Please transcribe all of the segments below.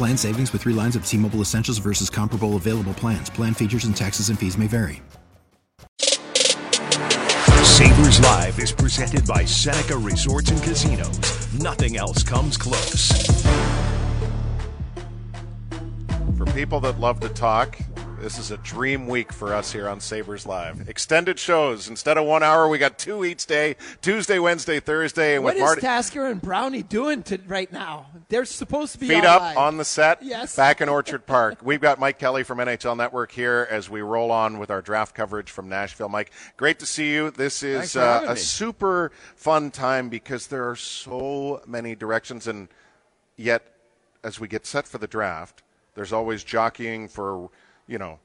Plan savings with three lines of T Mobile Essentials versus comparable available plans. Plan features and taxes and fees may vary. Sabres Live is presented by Seneca Resorts and Casinos. Nothing else comes close. For people that love to talk, this is a dream week for us here on Sabres Live. Extended shows. Instead of one hour, we got two each day Tuesday, Wednesday, Thursday. And What with is Marty. Tasker and Brownie doing to, right now? They're supposed to be Feet up live. on the set, Yes. back in Orchard Park. We've got Mike Kelly from NHL Network here as we roll on with our draft coverage from Nashville. Mike, great to see you. This is uh, a me. super fun time because there are so many directions, and yet as we get set for the draft, there's always jockeying for you know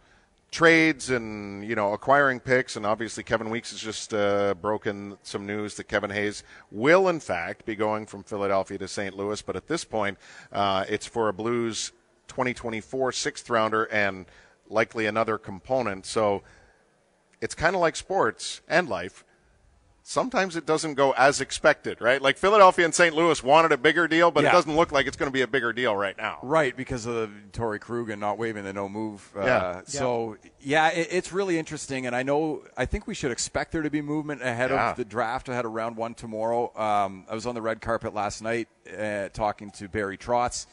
trades and you know acquiring picks. And obviously Kevin Weekes has just uh, broken some news that Kevin Hayes will in fact be going from Philadelphia to St. Louis. But at this point uh, it's for a Blues 2024 sixth rounder and likely another component. So it's kind of like sports and life sometimes it doesn't go as expected right like Philadelphia and St. Louis wanted a bigger deal but Yeah. it doesn't look like it's going to be a bigger deal right now Right, because of Tory Krugen not waving the no move. Uh, Yeah. So yeah, it, it's really interesting, and I know I think we should expect there to be movement ahead Yeah. of the draft, ahead of round one tomorrow. Um, I was on the red carpet last night uh, talking to Barry Trotz.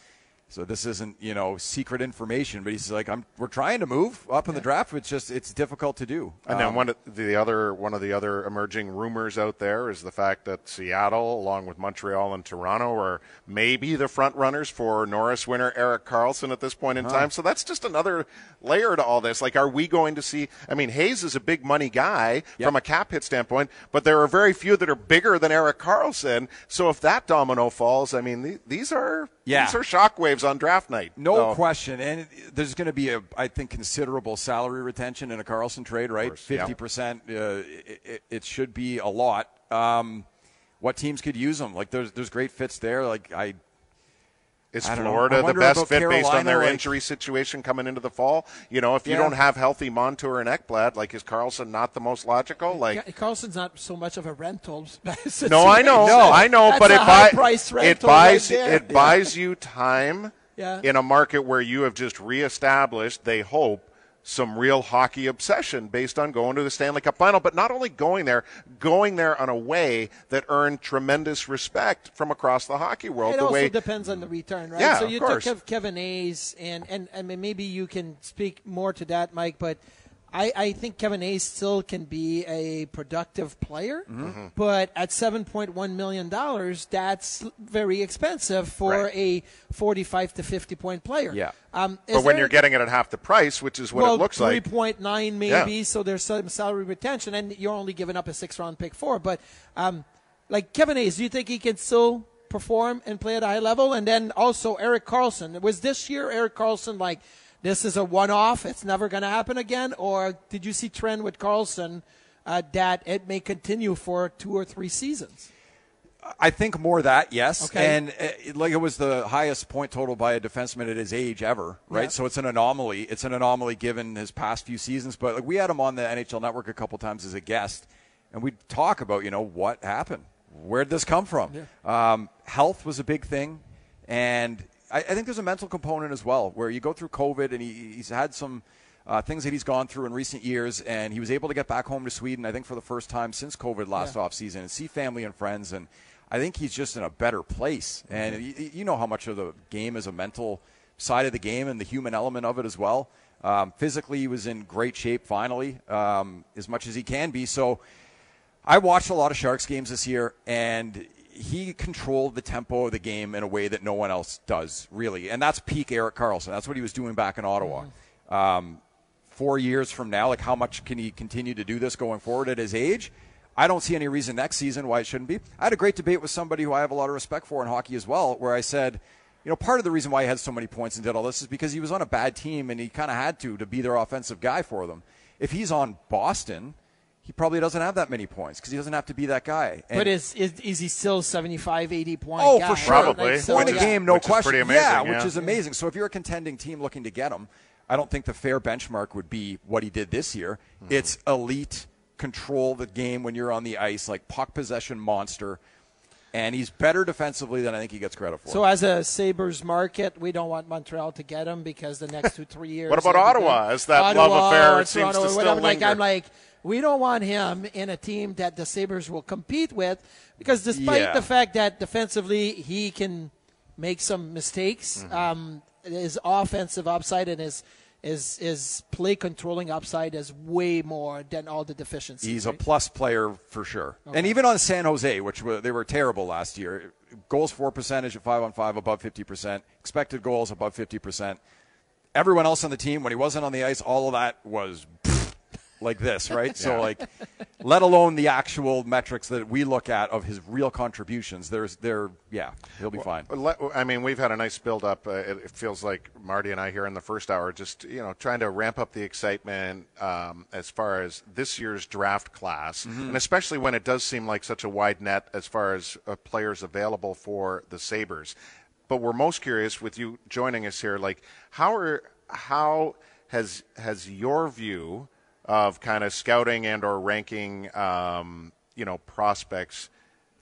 So this isn't you know secret information, but he's like, I'm we're trying to move up in the draft. It's just it's difficult to do. And then Um, one of the other one of the other emerging rumors out there is the fact that Seattle, along with Montreal and Toronto, are maybe the front runners for Norris winner Erik Karlsson at this point in time. So that's just another layer to all this. Like, are we going to see? I mean, Hayes is a big money guy Yep. from a cap hit standpoint, but there are very few that are bigger than Erik Karlsson. So if that domino falls, I mean, th- these are Yeah. these are shockwaves on draft night. No question, and there's going to be a, I think, considerable salary retention in a Karlsson trade, right? Fifty percent. Uh, it, it, it should be a lot. Um, what teams could use them? Like, there's there's great fits there. Like, I Is I don't know. I Florida the best about fit based on their like- injury situation coming into the fall? You know, if you Yeah. don't have healthy Montour and Ekblad, like is Karlsson not the most logical? Like, Ca- Karlsson's not so much of a rental. no, I know, no, I know, That's but a it, high buy, price it buys right there. it buys you time Yeah. in a market where you have just reestablished. They hope. Some real hockey obsession based on going to the Stanley Cup final, but not only going there, going there on a way that earned tremendous respect from across the hockey world. It the also way depends on the return, right? Yeah, so of you course. took Kevin Hayes, and, and mean maybe you can speak more to that, Mike. But I, I think Kevin Hayes still can be a productive player, Mm-hmm. but at seven point one million dollars, that's very expensive for Right. a forty-five to fifty point player. Yeah. Um, but when you're getting it at half the price, which is what well, it looks like, 3.9 maybe, so there's some salary retention, and you're only giving up a six round pick for. But um, like Kevin Hayes, do you think he can still perform and play at a high level? And then also Erik Karlsson. Was this year Erik Karlsson like this is a one off? It's never going to happen again, or did you see trend with Karlsson uh, that it may continue for two or three seasons? I think more that yes, Okay. and uh, it- like it was the highest point total by a defenseman at his age ever, right? Yeah. So it's an anomaly. It's an anomaly given his past few seasons. But like we had him on the NHL Network a couple times as a guest, and we'd talk about you know what happened, where did this come from? Um, health was a big thing, and I, I think there's a mental component as well, where you go through COVID and he, he's had some. Uh, things that he's gone through in recent years, and he was able to get back home to Sweden, I think, for the first time since COVID last Yeah. offseason and see family and friends. And I think he's just in a better place. And you, you know how much of the game is a mental side of the game and the human element of it as well. Um, physically, he was in great shape finally, um, as much as he can be. So I watched a lot of Sharks games this year, and he controlled the tempo of the game in a way that no one else does, really. And that's peak Erik Karlsson. That's what he was doing back in Ottawa. Um, four years from now, like how much can he continue to do this going forward at his age? I don't see any reason next season why it shouldn't be. I had a great debate with somebody who I have a lot of respect for in hockey as well, where I said, you know, part of the reason why he had so many points and did all this is because he was on a bad team and he kind of had to to be their offensive guy for them. If he's on Boston, he probably doesn't have that many points because he doesn't have to be that guy. And But is, is is he still 75, 80 point Oh, guy? for sure. Probably. Like, so, point a yeah. game, no which is question. pretty amazing, yeah, yeah. which is amazing. So if you're a contending team looking to get him, I don't think the fair benchmark would be what he did this year. Mm-hmm. It's elite control the game when you're on the ice, like puck possession monster, and he's better defensively than I think he gets credit for. So as a Sabres market, we don't want Montreal to get him because the next two, three years. What about Ottawa? Is that love affair or seems to Toronto or still whatever. Like, linger? I'm like, we don't want him in a team that the Sabres will compete with because despite Yeah. the fact that defensively he can make some mistakes, Mm-hmm. um, his offensive upside and his his his play controlling upside is way more than all the deficiencies. He's a plus player for sure. And even on San Jose, which were, they were terrible last year, goals for percentage at five on five above fifty percent, expected goals above fifty percent. Everyone else on the team, when he wasn't on the ice, all of that was like this, right? So like, let alone the actual metrics that we look at of his real contributions. There's there, yeah, he'll be fine. Let- I mean, we've had a nice build up. Uh, it, it feels like Marty and I here in the first hour, just you know, trying to ramp up the excitement um, as far as this year's draft class, and especially when it does seem like such a wide net as far as uh, players available for the Sabres. But we're most curious with you joining us here, like how are how has has your view of kind of scouting and or ranking, um, you know, prospects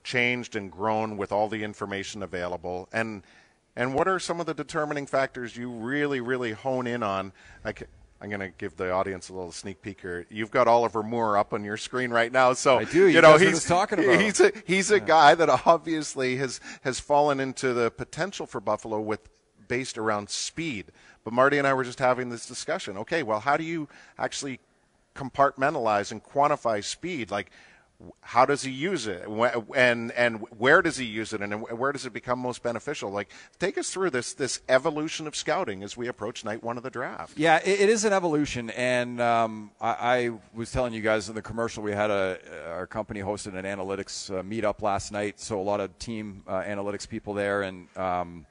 changed and grown with all the information available and and what are some of the determining factors you really really hone in on like I'm going to give the audience a little sneak peek here. You've got Oliver Moore up on your screen right now, so I do. You You know he's talking about he's a he's a guy that obviously has has fallen into the potential for Buffalo with based around speed. But Marty and I were just having this discussion. Okay, well, how do you actually compartmentalize and quantify speed? Like, how does he use it, and and where does he use it, and where does it become most beneficial? Like, take us through this this evolution of scouting as we approach night one of the draft. Yeah, it, it is an evolution, and um, I, I was telling you guys in the commercial we had a our company hosted an analytics uh, meetup last night, so a lot of team uh, analytics people there, and um,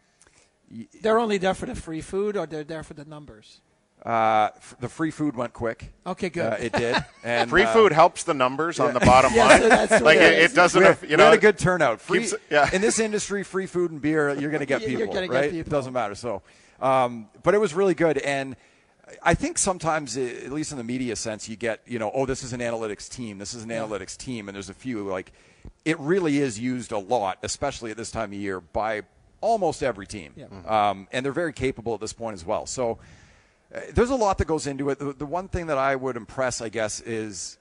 They're only there for the free food, or they're there for the numbers. Uh, f- the free food went quick. Okay, good. Uh, it did, and Free uh, food helps the numbers on the bottom Yeah, line. so that's like it it, is. it doesn't, we had, you we know, had a good turnout. Free, keeps- yeah. In this industry, free food and beer, you're going to get You're people, gonna get right? people. It doesn't matter. So, um, but it was really good, and I think sometimes, uh, at least in the media sense, you get, you know, oh, this is an analytics team. This is an analytics team, and there's a few like, it really is used a lot, especially at this time of year by almost every team, um, and they're very capable at this point as well. So. Uh, there's a lot that goes into it. The, the one thing that I would impress, I guess, is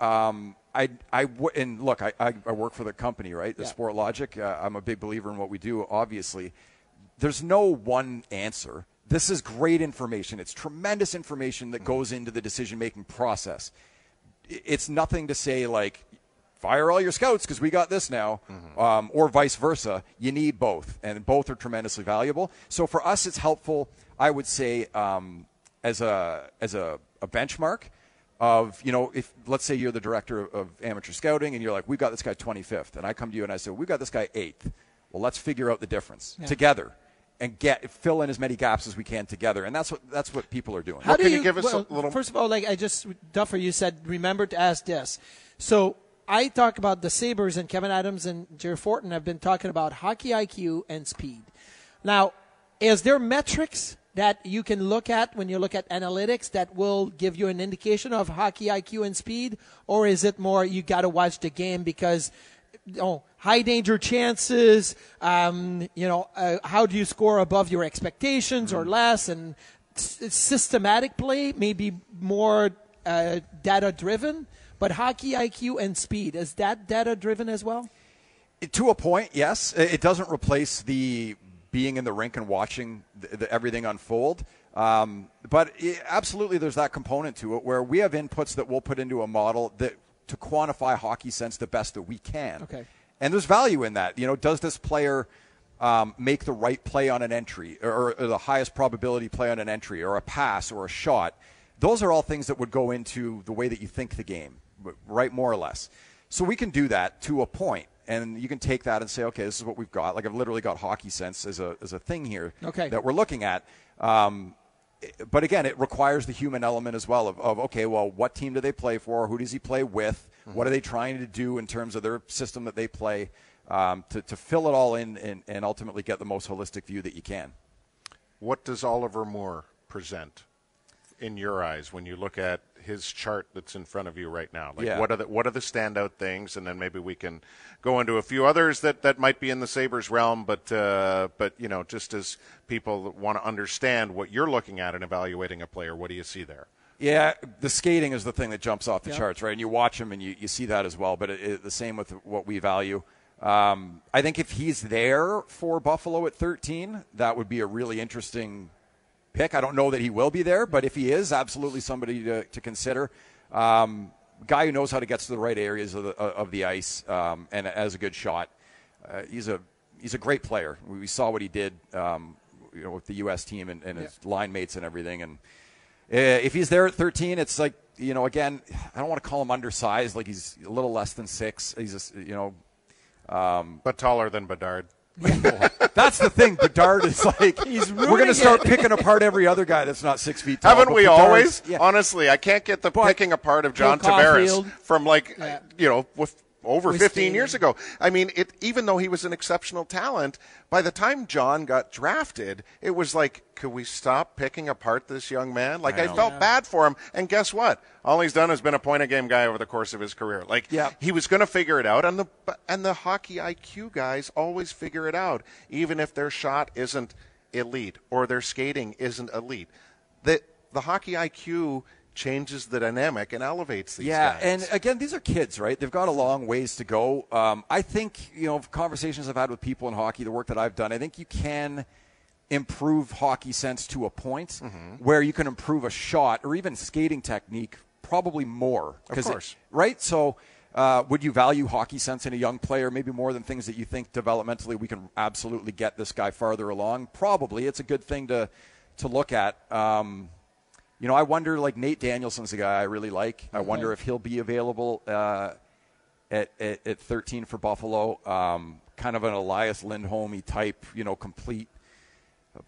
um, I, I w- and look, I, I, I work for the company, right? The Yeah. Sportlogiq. Uh, I'm a big believer in what we do. Obviously, there's no one answer. This is great information. It's tremendous information that goes into the decision making process. It's nothing to say like fire all your scouts because we got this now, um, or vice versa. You need both, and both are tremendously valuable. So for us, it's helpful. I would say um, as a as a, a benchmark of you know if let's say you're the director of, of amateur scouting and you're like we got this guy 25th, and I come to you and I say we got this guy eighth. Well, let's figure out the difference together. And get fill in as many gaps as we can together, and that's what that's what people are doing. How do can you, you give us a little- First of all, like I just Duffer, you said remember to ask this. So I talk about the Sabres and Kevin Adams and Jerry Forton have been talking about hockey IQ and speed. Now, is there metrics that you can look at when you look at analytics that will give you an indication of hockey IQ and speed, or is it more you got to watch the game because oh, high danger chances. Um, you know, uh, how do you score above your expectations or less? And s- systematic play may be more uh, data driven, but hockey IQ and speed is that data driven as well? To a point, yes. It doesn't replace the being in the rink and watching the, the, everything unfold. Um, but it, absolutely, there's that component to it where we have inputs that we'll put into a model that to quantify hockey sense the best that we can. Okay. And there's value in that. You know, does this player um, make the right play on an entry, or, or the highest probability play on an entry, or a pass, or a shot? Those are all things that would go into the way that you think the game, right? More or less. So we can do that to a point and you can take that and say, okay, this is what we've got. Like I've literally got hockey sense as a as a thing here okay. that we're looking at. Um, but again, it requires the human element as well of, of, okay, well, what team do they play for? Who does he play with? Mm-hmm. What are they trying to do in terms of their system that they play um, to, to fill it all in and, and ultimately get the most holistic view that you can? What does Oliver Moore present in your eyes when you look at his chart that's in front of you right now? Like, yeah. what are the what are the standout things, and then maybe we can go into a few others that, that might be in the Sabres realm, but uh, but you know, just as people want to understand what you're looking at and evaluating a player, what do you see there? Yeah, the skating is the thing that jumps off the charts, right? And you watch him and you, you see that as well. But it, it, the same with what we value. Um, I think if he's there for Buffalo at 13, that would be a really interesting pick. I don't know that he will be there, but if he is, absolutely somebody to, to consider. Um, guy who knows how to get to the right areas of the, of the ice um, and has a good shot. Uh, he's a he's a great player. We saw what he did, um, you know, with the U.S. team and, and his line mates and everything. And uh, if he's there at 13, it's like you know, again, I don't want to call him undersized. Like he's a little less than six. He's just you know, um, but taller than Bedard. That's the thing. Bedard is like he's we're going to start picking apart every other guy that's not six feet tall. Haven't we Bedard's, always? Yeah. Honestly, I can't get the But picking apart of John Bill Tavares Caulfield. from like Yeah. you know with over With 15 years ago. I mean, it even though he was an exceptional talent, by the time John got drafted, it was like, could we stop picking apart this young man? Like I I, know. felt bad for him, and guess what? All he's done has been a point a game guy over the course of his career. Like Yeah. he was going to figure it out, and the and the hockey IQ guys always figure it out, even if their shot isn't elite or their skating isn't elite. The the hockey IQ changes the dynamic and elevates these Yeah, guys. and again, these are kids, right? They've got a long ways to go. Um, I think you know conversations I've had with people in hockey, the work that I've done. I think you can improve hockey sense to a point Mm-hmm. where you can improve a shot or even skating technique probably more. Of 'Cause it- course. right? So. Uh, would you value hockey sense in a young player maybe more than things that you think developmentally we can absolutely get this guy farther along? Probably. It's a good thing to to look at. Um, you know, I wonder, like Nate Danielson's a guy I really like. I wonder if he'll be available uh, at, at, at 13 for Buffalo. Um, kind of an Elias Lindholm type, you know, complete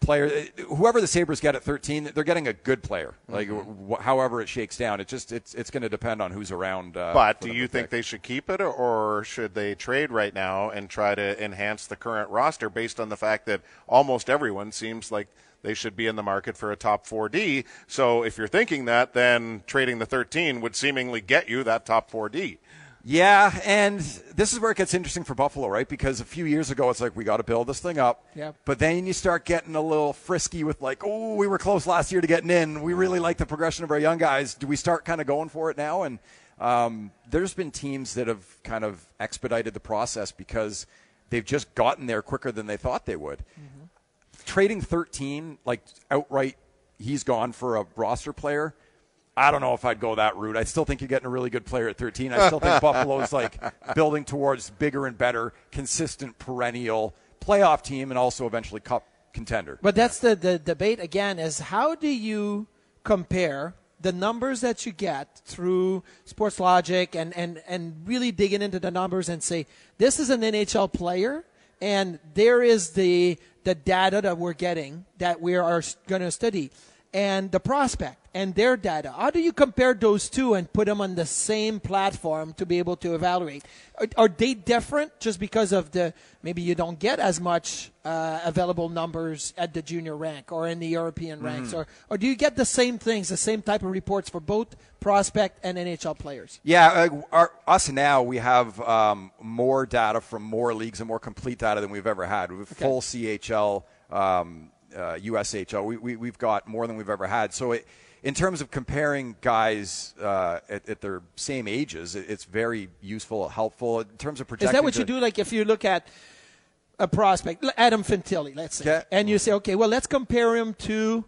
player. Whoever the Sabres get at 13, they're getting a good player. Like, wh- however it shakes down, it just it's it's going to depend on who's around. Uh, But do you think pick. they should keep it, or should they trade right now and try to enhance the current roster based on the fact that almost everyone seems like they should be in the market for a top 4D? So if you're thinking that, then trading the 13 would seemingly get you that top 4D. Yeah, and this is where it gets interesting for Buffalo, right? Because a few years ago, it's like we got to build this thing up. Yep. But then you start getting a little frisky with like, oh, we were close last year to getting in. We really like the progression of our young guys. Do we start kind of going for it now? And um, there's been teams that have kind of expedited the process because they've just gotten there quicker than they thought they would. Trading 13, like outright, he's gone for a roster player. I don't know if I'd go that route. I still think you're getting a really good player at 13. I still think Buffalo's like building towards bigger and better, consistent, perennial playoff team, and also eventually cup contender. But that's the, the debate again is how do you compare the numbers that you get through sports logic and, and, and really digging into the numbers and say this is an NHL player and there is the the data that we're getting that we are going to study. And the prospect and their data. How do you compare those two and put them on the same platform to be able to evaluate? Are, are they different just because of the maybe you don't get as much uh, available numbers at the junior rank or in the European ranks, or or do you get the same things, the same type of reports for both prospect and NHL players? Yeah, uh, our, us now we have um, more data from more leagues and more complete data than we've ever had. We have full CHL, um, uh, USHL. We, we, we've got more than we've ever had. So it in terms of comparing guys uh, at, at, their same ages, it's very useful, helpful in terms of projecting. Is that what you do? Like if you look at a prospect, Adam Fantilli, let's say, okay. and you say, okay, well, let's compare him to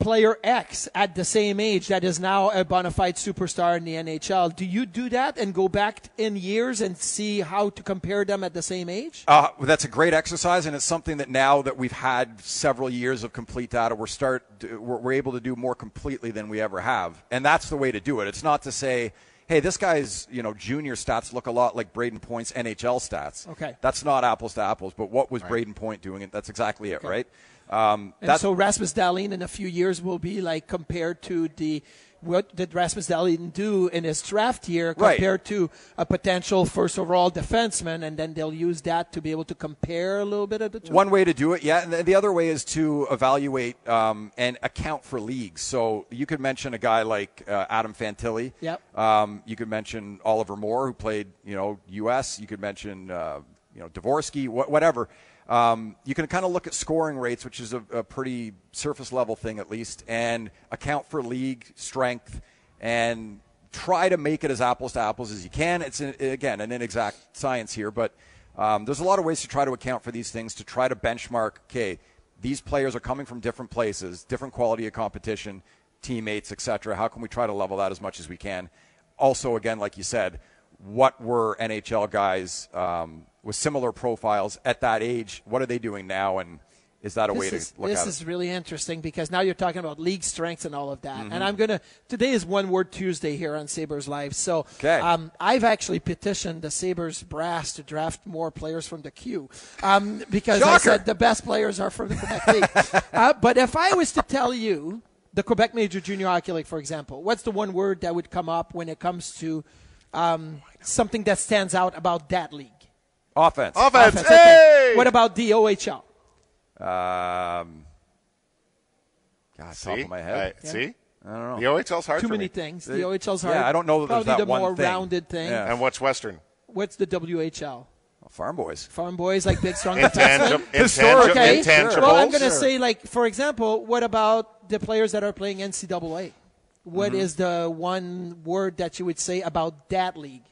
player X at the same age that is now a bona fide superstar in the NHL. Do you do that and go back in years and see how to compare them at the same age? Uh, that's a great exercise, and it's something that now that we've had several years of complete data, we're start we're, we're able to do more completely than we ever have, and that's the way to do it. It's not to say hey, this guy's you know junior stats look a lot like Brayden Point's NHL stats. Okay, that's not apples to apples. But what was right. Brayden Point doing? It? That's exactly it, okay. right? Um, and so Rasmus Dahlin in a few years will be like compared to the what did Rasmus Dahlin do in his draft year compared right. to a potential first overall defenseman, and then they'll use that to be able to compare a little bit of the two. One way to do it, yeah, and the other way is to evaluate um, and account for leagues. So you could mention a guy like uh, Adam Fantilli. Yep. Um, you could mention Oliver Moore, who played, you know, U.S. You could mention, uh, you know, Dvorsky, wh- whatever. Um, you can kind of look at scoring rates, which is a, a, pretty surface level thing at least, and account for league strength and try to make it as apples to apples as you can. It's, an, again, an inexact science here, but um, there's a lot of ways to try to account for these things, to try to benchmark, okay, these players are coming from different places, different quality of competition, teammates, etc. How can we try to level that as much as we can? Also, again, like you said, what were NHL guys um, with similar profiles at that age. What are they doing now? And is that a this way is, to look this at it? This is really interesting because now you're talking about league strengths and all of that. Mm-hmm. And I'm going to, today is One Word Tuesday here on Sabres Live. So okay. um, I've actually petitioned the Sabres brass to draft more players from the Q um, because Shocker. I said the best players are from the Quebec League. uh, but if I was to tell you, the Quebec Major Junior Hockey League, for example, what's the one word that would come up when it comes to um, something that stands out about that league? Offense. Offense. Offense. Hey! Okay. What about the OHL? Um, God, see? top of my head. yeah. See? I don't know. The OHL's hard Too for many me. things. The OHL's hard. Yeah, I don't know that Probably there's that the one more thing. rounded thing. Yeah. And what's Western? What's the WHL? Farm boys. Farm boys like big strong Intangible. defensemen. Intangible. Okay. Intangibles. Well, I'm going to Sure. say, like, for example, what about the players that are playing NCAA? What Mm-hmm. is the one word that you would say about that league?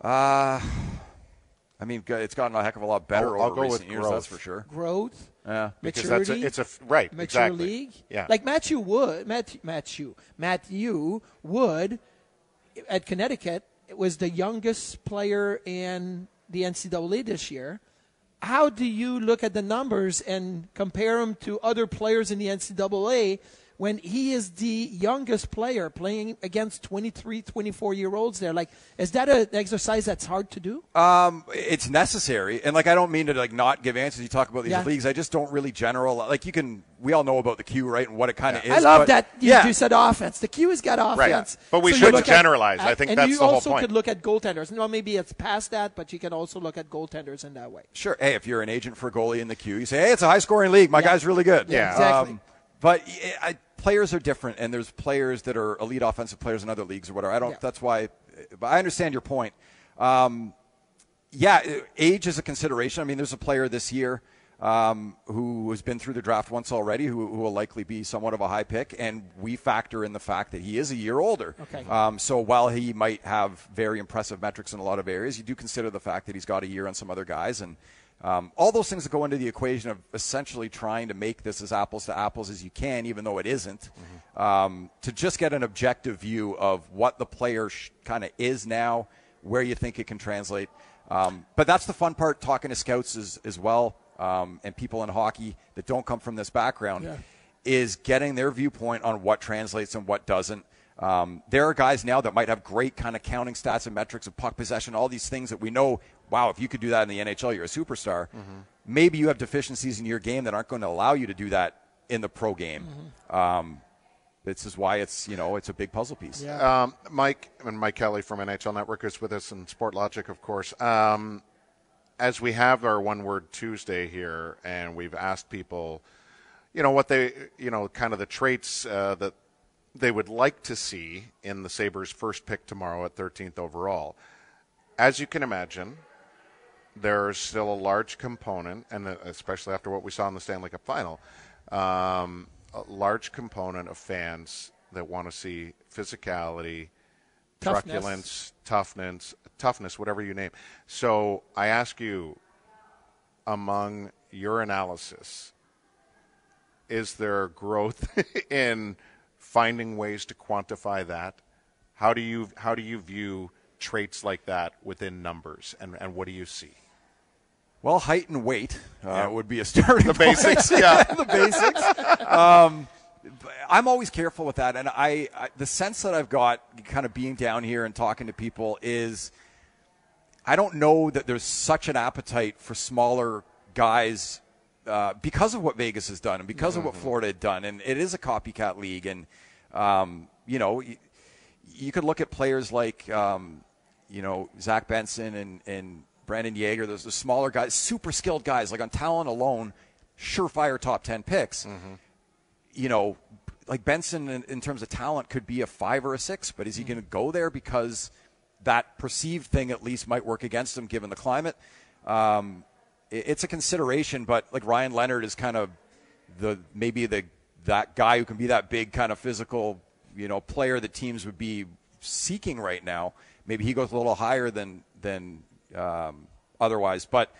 Uh, I mean, it's gotten a heck of a lot better I'll- I'll over go recent years, growth. that's for sure. Growth, Yeah. Because maturity. that's a, it's a right mature exactly. league. Yeah. Like Matthew Wood, Matthew, Matthew, Matthew Wood at Connecticut was the youngest player in the NCAA this year. How do you look at the numbers and compare them to other players in the NCAA when he is the youngest player playing against 23, 24 year olds there? Like, is that an exercise that's hard to do? Um, it's necessary, and like I don't mean to like not give answers. You talk about these Yeah. leagues, I just don't really general. Like you can, we all know about the Q, right, and what it kind of I is. I love but- that you, yeah, you said offense. The Q has got offense. But we you shouldn't look at- generalize. I think that's the whole point. you also point. could look at goaltenders. No, maybe it's past that, but you can also look at goaltenders in that way. Sure. Hey, if you're an agent for a goalie in the Q, you say, "Hey, it's a high-scoring league. My Yeah. guy's really good." Yeah, exactly. Um, but I, I, players are different, and there's players that are elite offensive players in other leagues or whatever. I don't. Yeah. That's why. But I understand your point. Um, yeah, age is a consideration. I mean, there's a player this year um, who has been through the draft once already, who, who will likely be somewhat of a high pick, and we factor in the fact that he is a year older. Okay. Um, so while he might have very impressive metrics in a lot of areas, you do consider the fact that he's got a year on some other guys, and um, all those things that go into the equation of essentially trying to make this as apples to apples as you can, even though it isn't, um, to just get an objective view of what the player sh- kind of is now, where you think it can translate. Um, but that's the fun part talking to scouts as, as well um, and people in hockey that don't come from this background Yeah. is getting their viewpoint on what translates and what doesn't. Um, there are guys now that might have great kind of counting stats and metrics of puck possession, all these things that we know. Wow, if you could do that in the NHL, you're a superstar. Maybe you have deficiencies in your game that aren't going to allow you to do that in the pro game. Um, this is why it's you know it's a big puzzle piece. Yeah. Um, Mike and Mike Kelly from NHL Network is with us and Sportlogiq, of course. Um, as we have our One Word Tuesday here, and we've asked people, you know, what they, you know, kind of the traits uh, that they would like to see in the Sabres' first pick tomorrow at 13th overall. As you can imagine, there's still a large component, and especially after what we saw in the Stanley Cup final, um, a large component of fans that want to see physicality, Toughness. truculence, toughness, toughness, whatever you name. So I ask you, among your analysis, is there growth in finding ways to quantify that? How do you how do you view traits like that within numbers, and, and what do you see? Well, height and weight uh, would be a starting. The basics, yeah. the basics. Um, I'm always careful with that, and I, I the sense that I've got, kind of being down here and talking to people, is I don't know that there's such an appetite for smaller guys uh, because of what Vegas has done and because of what Florida had done, and it is a copycat league, and um, you know, you, you could look at players like um, you know Zach Benson and and Brayden Yager. Those the smaller guys, super skilled guys, like on talent alone, surefire top ten picks. You know, like Benson in, in terms of talent could be a five or a six, but is he going to go there because that perceived thing at least might work against him given the climate? Um, it's a consideration, but like Ryan Leonard is kind of the maybe the that guy who can be that big kind of physical, you know, player that teams would be seeking right now. Maybe he goes a little higher than than um, otherwise, but.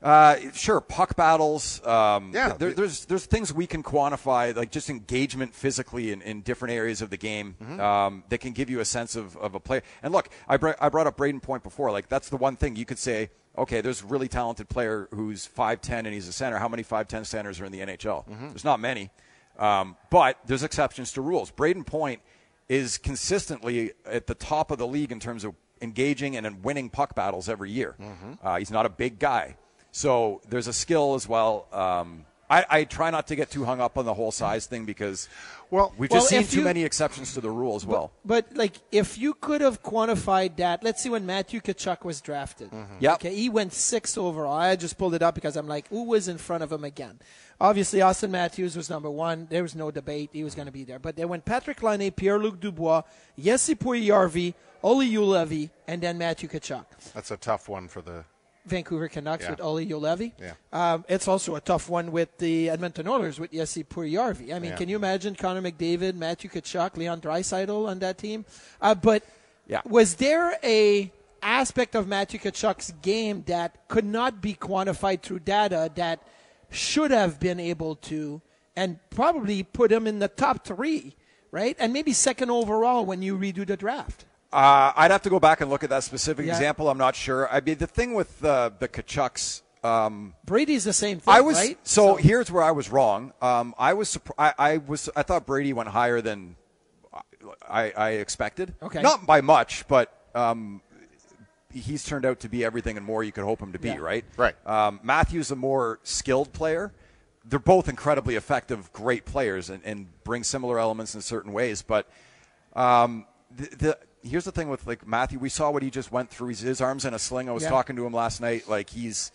Uh, sure, puck battles. Um, Yeah. there, there's there's things we can quantify, like just engagement physically in, in different areas of the game um, that can give you a sense of, of a player. And look, I, br- I brought up Brayden Point before. Like that's the one thing you could say. Okay, there's a really talented player who's five ten and he's a center. How many five ten centers are in the NHL? There's not many, um, but there's exceptions to rules. Brayden Point is consistently at the top of the league in terms of engaging and winning puck battles every year. Uh, he's not a big guy. So there's a skill as well. Um, I, I try not to get too hung up on the whole size thing because Well- we've Well, just seen too you- many exceptions to the rule as well. But like, if you could have quantified that, let's see when Matthew Tkachuk was drafted. Mm-hmm. Yep. Okay, he went six overall. I just pulled it up because I'm like, who was in front of him again? Obviously, Auston Matthews was number one. There was no debate; he was going to be there. But they went Patrick Laine, Pierre-Luc Dubois, Jesse Puljujärvi, Olli Juolevi, and then Matthew Tkachuk. That's a tough one for the. Vancouver Canucks Yeah. with Olli Juolevi. Yeah. Um, it's also a tough one with the Edmonton Oilers with Jesse Puljujärvi. I mean, Yeah. can you imagine Connor McDavid, Matthew Tkachuk, Leon Draisaitl on that team? Uh, but Yeah. was there a aspect of Matthew Tkachuk's game that could not be quantified through data that should have been able to and probably put him in the top three, right? And maybe second overall when you redo the draft. Uh, I'd have to go back and look at that specific Yeah. example. I'm not sure. I mean, the thing with uh, the Tkachuks. Um, Brady's the same thing, I was right? so, here's where I was wrong. Um, I was surpri- I, I was I thought Brady went higher than I, I expected. Okay. not by much, but um, he's turned out to be everything and more you could hope him to be. Yeah. Right. Right. Um, Matthew's a more skilled player. They're both incredibly effective, great players, and, and bring similar elements in certain ways. But um, the, the here's the thing with like Matthew. We saw what he just went through. He's, his arms in a sling. I was Yeah. talking to him last night. Like he's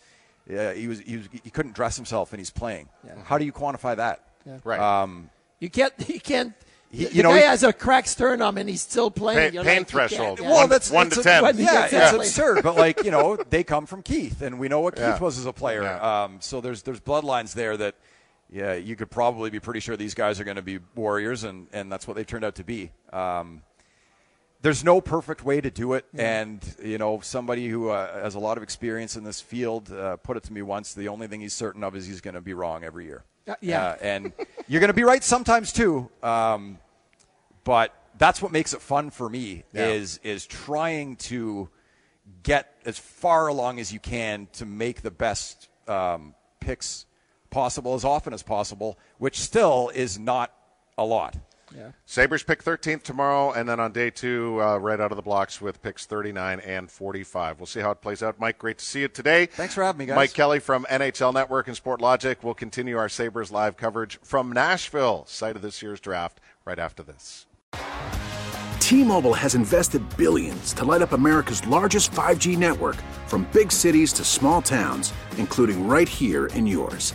yeah, he was he was he couldn't dress himself and he's playing. How do you quantify that? Right. Um, You can't. You can't. He- the you know, guy he- has a cracked sternum and he's still playing. Pain- You're pain like, threshold. yeah. One- well, that's one it's to a- 10. When- Yeah, Exactly. it's absurd. But like you know, they come from Keith, and we know what Keith Yeah. was as a player. Yeah. Um, so there's there's bloodlines there that yeah, you could probably be pretty sure these guys are going to be warriors, and and that's what they turned out to be. Um, there's no perfect way to do it, and you know somebody who uh, has a lot of experience in this field uh, put it to me once. The only thing he's certain of is he's going to be wrong every year. Uh, yeah. Uh, and you're going to be right sometimes too. Um, but that's what makes it fun for me Yeah. is is trying to get as far along as you can to make the best um, picks possible as often as possible, which still is not a lot. Sabres pick 13th tomorrow, and then on day two, uh, right out of the blocks with picks 39 and 45. We'll see how it plays out. Mike, great to see you today. Thanks for having me, guys. Mike Kelly from NHL Network and Sportlogiq. We'll continue our Sabres live coverage from Nashville, site of this year's draft, right after this. T-Mobile has invested billions to light up America's largest 5G network from big cities to small towns, including right here in yours.